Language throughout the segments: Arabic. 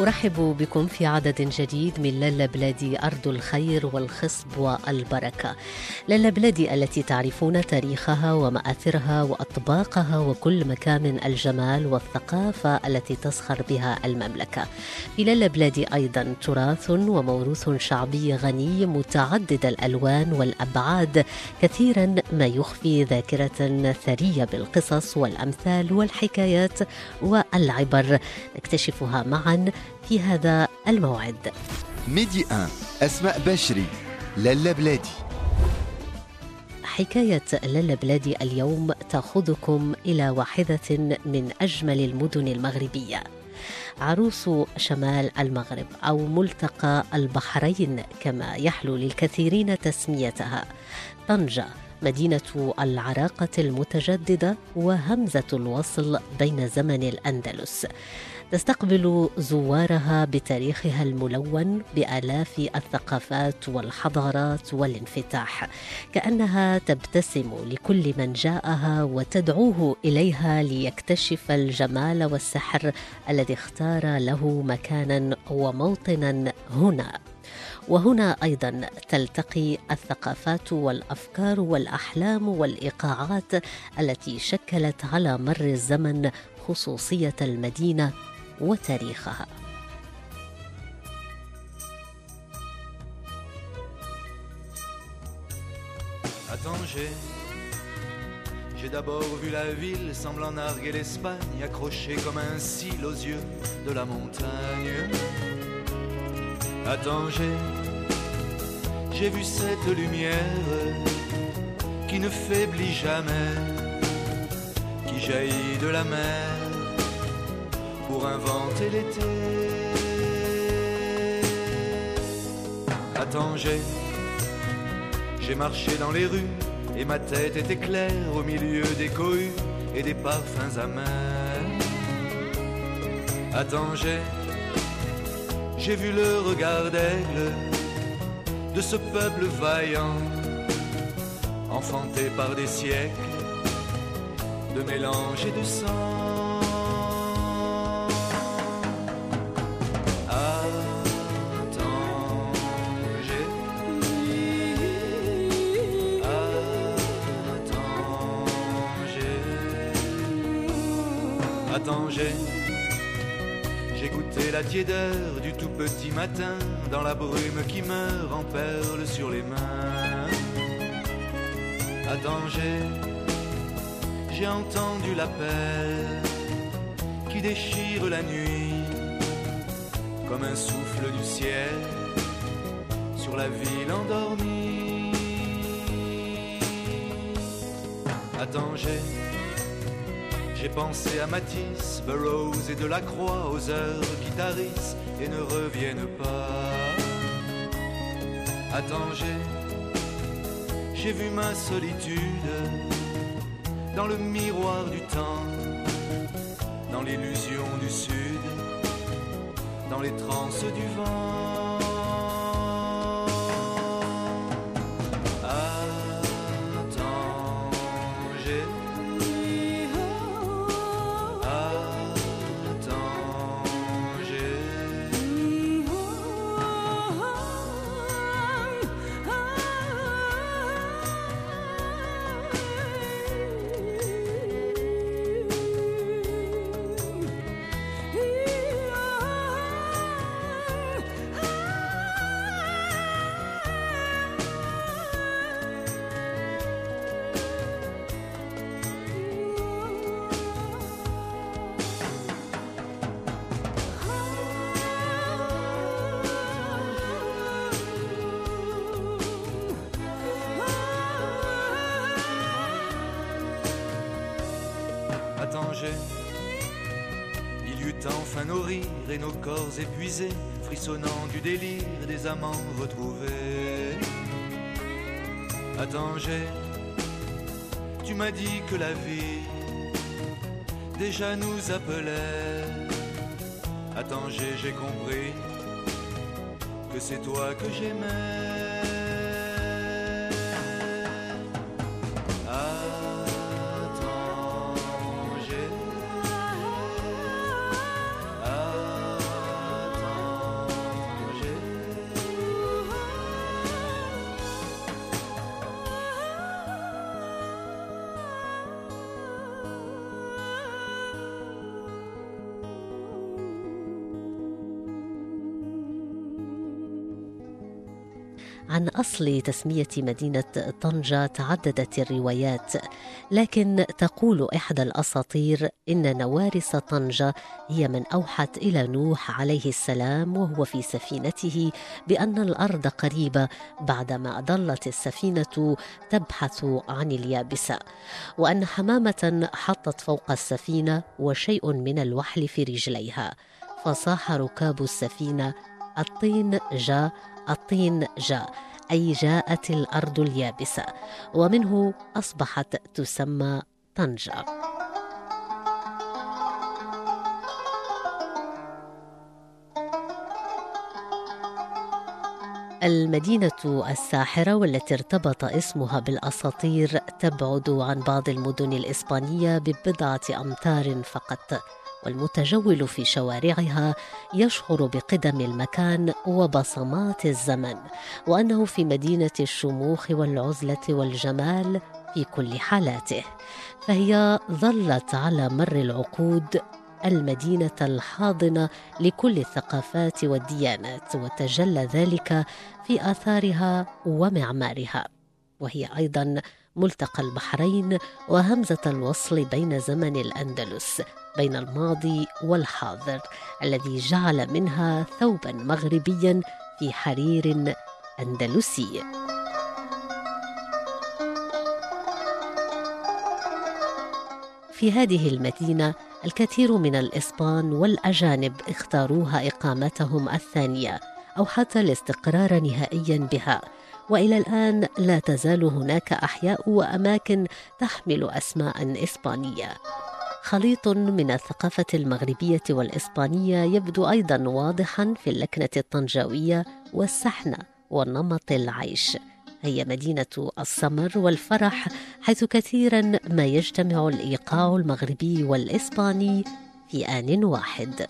أرحب بكم في عدد جديد من لالا بلادي أرض الخير والخصب والبركة. لالا بلادي التي تعرفون تاريخها ومآثرها وأطباقها وكل مكامن الجمال والثقافة التي تزخر بها المملكة. في لالا بلادي أيضا تراث وموروث شعبي غني متعدد الألوان والأبعاد كثيرا ما يخفي ذاكرة ثرية بالقصص والأمثال والحكايات والعبر. نكتشفها معا في هذا الموعد. ميدي 1 أسماء بشري لالا بلادي. حكاية لالا بلادي اليوم تأخذكم إلى واحدة من أجمل المدن المغربية. عروس شمال المغرب أو ملتقى البحرين كما يحلو للكثيرين تسميتها. طنجة مدينة العراقة المتجددة وهمزة الوصل بين زمن الأندلس. تستقبل زوارها بتاريخها الملون بآلاف الثقافات والحضارات والانفتاح. كأنها تبتسم لكل من جاءها وتدعوه إليها ليكتشف الجمال والسحر الذي اختار له مكانا وموطنا هنا. وهنا أيضا تلتقي الثقافات والأفكار والأحلام والإيقاعات التي شكلت على مر الزمن خصوصية المدينة وتاريخها À Tanger, j'ai d'abord vu la ville semblant narguer l'Espagne, accrochée comme un cil aux yeux de la montagne. À Tanger, j'ai vu cette lumière qui ne faiblit jamais, qui jaillit de la mer pour inventer l'été. À Tanger, j'ai marché dans les rues et ma tête était claire au milieu des cohues et des parfums amers. À Tanger, j'ai vu le regard d'aigle de ce peuple vaillant, enfanté par des siècles de mélange et de sang. Du tout petit matin dans la brume qui meurt en perles sur les mains. À Tanger, j'ai entendu l'appel qui déchire la nuit comme un souffle du ciel sur la ville endormie. À j'ai pensé à Matisse, Burroughs et Delacroix aux heures qui tarissent et ne reviennent pas. À Tanger, j'ai vu ma solitude dans le miroir du temps, dans l'illusion du sud, dans les transes du vent. Il y eut enfin nos rires et nos corps épuisés, frissonnant du délire des amants retrouvés. À Tanger, tu m'as dit que la vie déjà nous appelait. À Tanger, j'ai compris que c'est toi que j'aimais. عن أصل تسمية مدينة طنجة تعددت الروايات لكن تقول إحدى الأساطير إن نوارس طنجة هي من أوحت إلى نوح عليه السلام وهو في سفينته بأن الأرض قريبة بعدما ظلت السفينة تبحث عن اليابسه وأن حمامة حطت فوق السفينة وشيء من الوحل في رجليها. فصاح ركاب السفينة الطين جاء الطين جاء أي جاءت الأرض اليابسة ومنه أصبحت تسمى طنجة. المدينة الساحرة والتي ارتبط اسمها بالأساطير تبعد عن بعض المدن الإسبانية ببضعة أمتار فقط. والمتجول في شوارعها يشعر بقدم المكان وبصمات الزمن وأنه في مدينة الشموخ والعزلة والجمال في كل حالاته. فهي ظلت على مر العقود المدينة الحاضنة لكل الثقافات والديانات وتجلى ذلك في آثارها ومعمارها. وهي أيضا ملتقى البحرين وهمزة الوصل بين زمن الأندلس بين الماضي والحاضر الذي جعل منها ثوبا مغربيا في حرير أندلسي. في هذه المدينة الكثير من الإسبان والأجانب اختاروها إقامتهم الثانية أو حتى الاستقرار نهائيا بها. وإلى الآن لا تزال هناك أحياء وأماكن تحمل أسماء إسبانية. خليط من الثقافة المغربية والإسبانية يبدو أيضا واضحا في اللكنة الطنجاوية والسحنة ونمط العيش. هي مدينة السمر والفرح حيث كثيرا ما يجتمع الإيقاع المغربي والإسباني في آن واحد.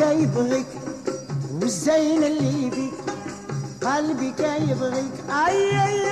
يبغيك والزين اللي بيك قلبي كيبغيك أي أي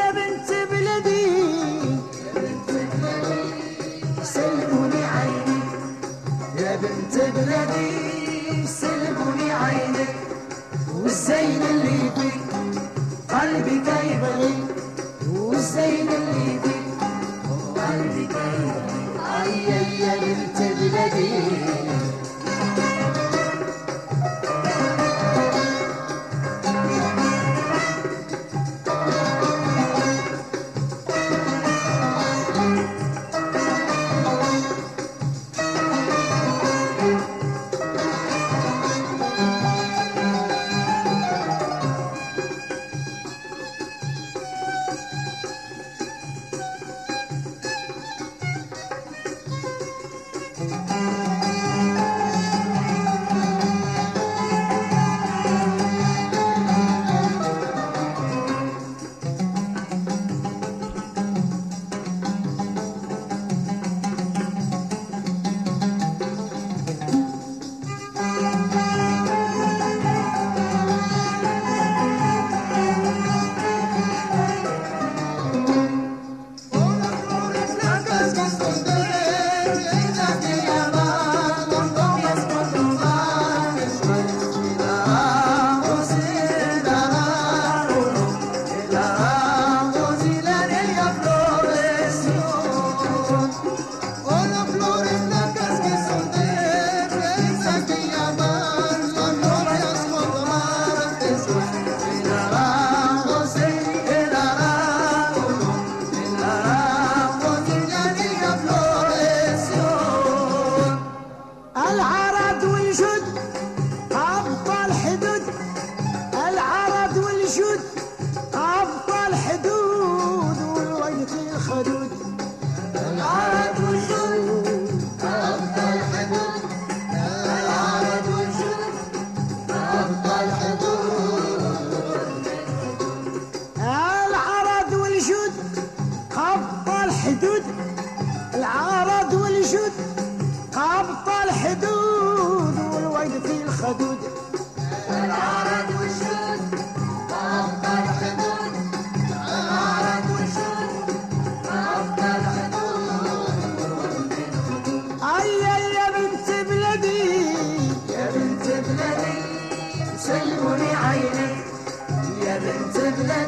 should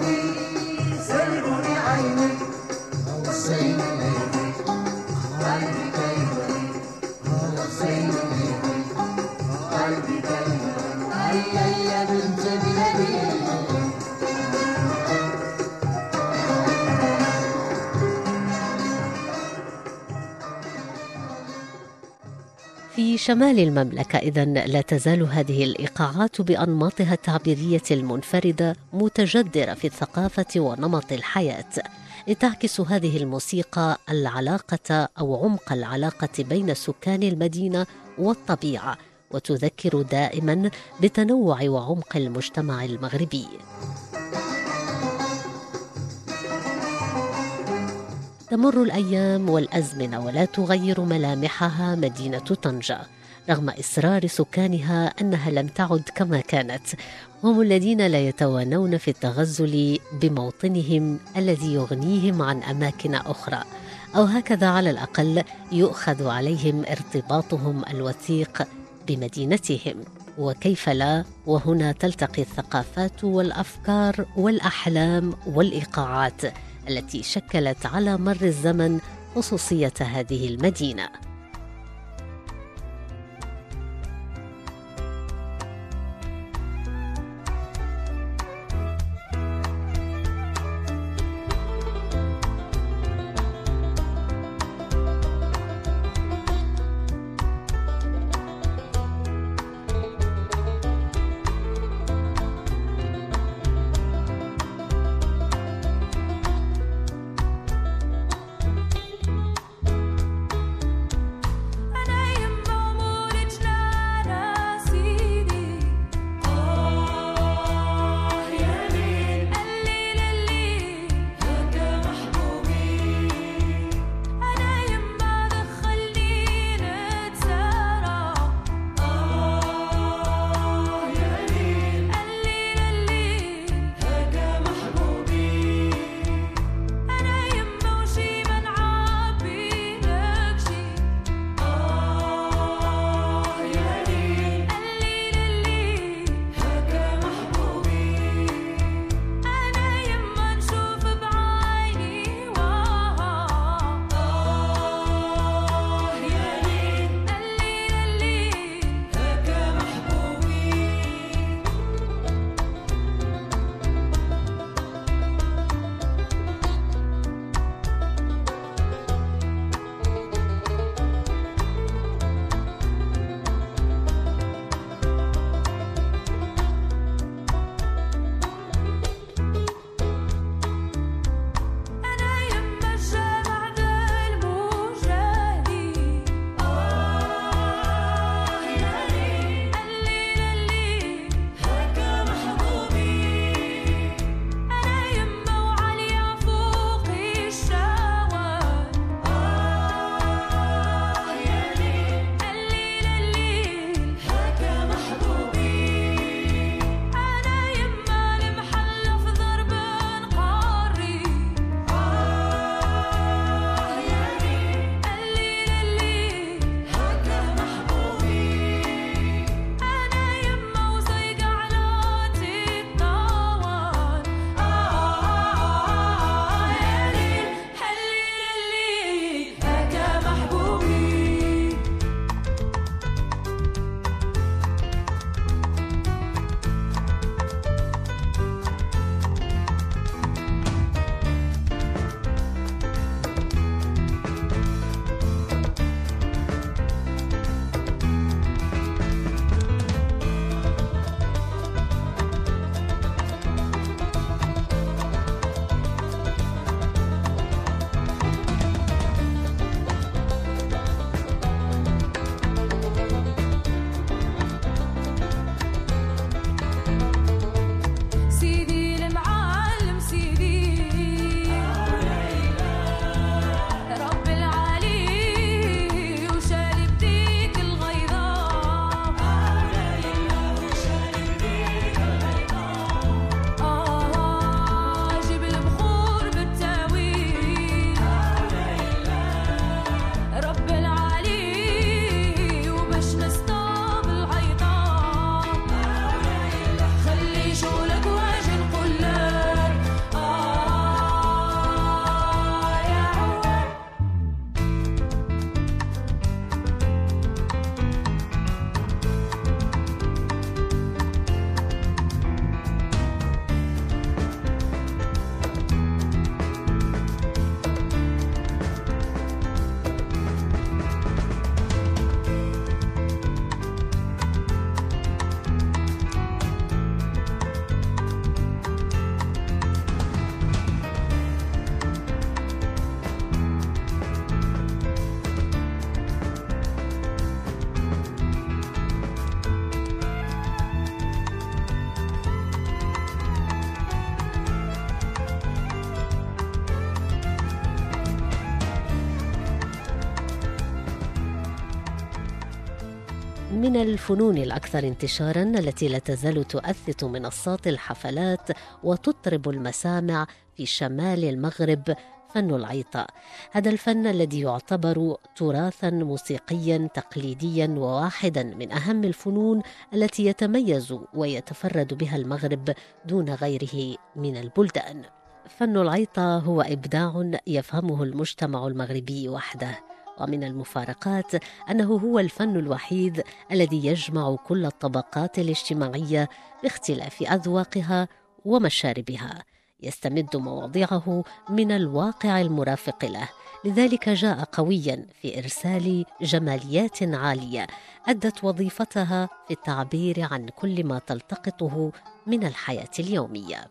worthy. شمال المملكة. إذا لا تزال هذه الإيقاعات بأنماطها التعبيرية المنفردة متجذرة في الثقافة ونمط الحياة. لتعكس هذه الموسيقى العلاقة أو عمق العلاقة بين سكان المدينة والطبيعة وتذكر دائما بتنوع وعمق المجتمع المغربي. تمر الأيام والأزمنة ولا تغير ملامحها مدينة طنجة رغم إصرار سكانها أنها لم تعد كما كانت. هم الذين لا يتوانون في التغزل بموطنهم الذي يغنيهم عن أماكن أخرى. أو هكذا على الأقل يؤخذ عليهم ارتباطهم الوثيق بمدينتهم. وكيف لا؟ وهنا تلتقي الثقافات والأفكار والأحلام والإيقاعات. التي شكلت على مر الزمن خصوصية هذه المدينة. ومن الفنون الأكثر انتشارا التي لا تزال تؤثث منصات الحفلات وتطرب المسامع في شمال المغرب فن العيطة. هذا الفن الذي يعتبر تراثا موسيقيا تقليديا وواحدا من أهم الفنون التي يتميز ويتفرد بها المغرب دون غيره من البلدان. فن العيطة هو إبداع يفهمه المجتمع المغربي وحده. ومن المفارقات أنه هو الفن الوحيد الذي يجمع كل الطبقات الاجتماعية باختلاف أذواقها ومشاربها يستمد مواضعه من الواقع المرافق له. لذلك جاء قويا في إرسال جماليات عالية أدت وظيفتها في التعبير عن كل ما تلتقطه من الحياة اليومية.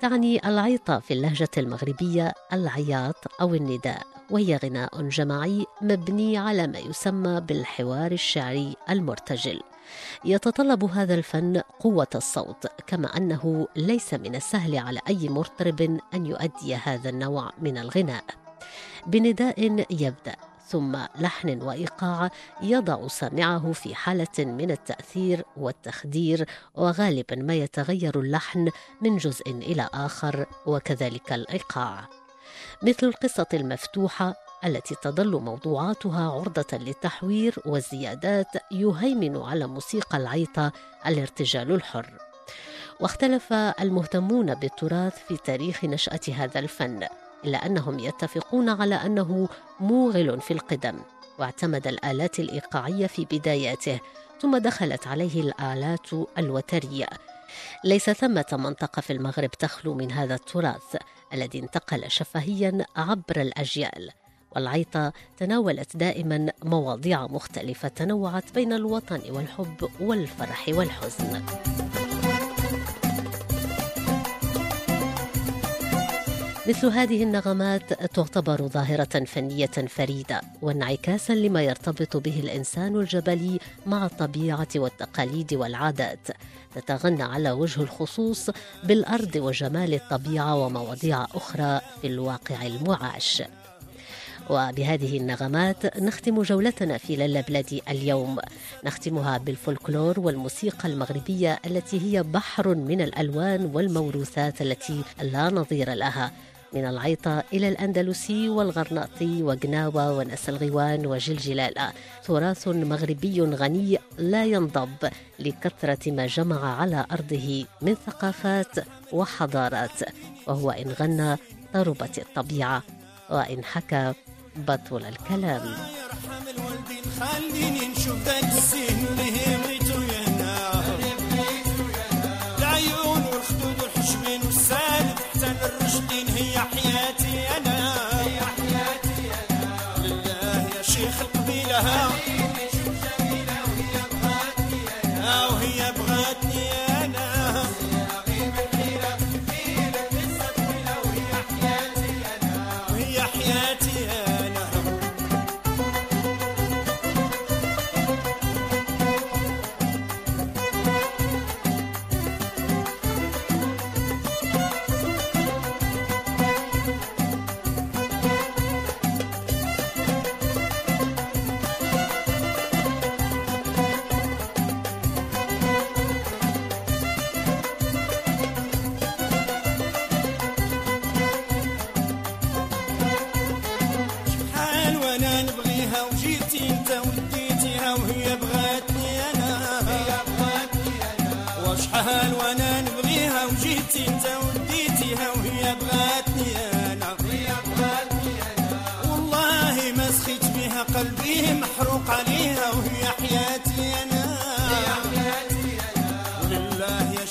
تعني العيطه في اللهجة المغربية العياط أو النداء. وهي غناء جماعي مبني على ما يسمى بالحوار الشعري المرتجل. يتطلب هذا الفن قوة الصوت كما أنه ليس من السهل على أي مطرب أن يؤدي هذا النوع من الغناء. بنداء يبدأ ثم لحن وإيقاع يضع سامعه في حالة من التأثير والتخدير وغالبا ما يتغير اللحن من جزء إلى آخر وكذلك الإيقاع. مثل القصة المفتوحة التي تظل موضوعاتها عرضة للتحوير والزيادات يهيمن على موسيقى العيطة الارتجال الحر. واختلف المهتمون بالتراث في تاريخ نشأة هذا الفن، إلا أنهم يتفقون على أنه موغل في القدم، واعتمد الآلات الإيقاعية في بداياته، ثم دخلت عليه الآلات الوترية. ليس ثمة منطقة في المغرب تخلو من هذا التراث الذي انتقل شفهيا عبر الأجيال والعيطة تناولت دائما مواضيع مختلفة تنوعت بين الوطن والحب والفرح والحزن. مثل هذه النغمات تعتبر ظاهرة فنية فريدة وانعكاسا لما يرتبط به الإنسان الجبلي مع الطبيعة والتقاليد والعادات. تتغنى على وجه الخصوص بالأرض وجمال الطبيعة ومواضيع أخرى في الواقع المعاش. وبهذه النغمات نختم جولتنا في لالا بلادي اليوم. نختمها بالفولكلور والموسيقى المغربية التي هي بحر من الألوان والموروثات التي لا نظير لها. من العيطة إلى الأندلسي والغرناطي وقناوة ونس الغوان وجلجلالة تراث مغربي غني لا ينضب لكثرة ما جمع على أرضه من ثقافات وحضارات وهو إن غنى طربت الطبيعة وإن حكى بطل الكلام. خليني نشوف القبيله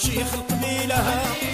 شيخ القبيله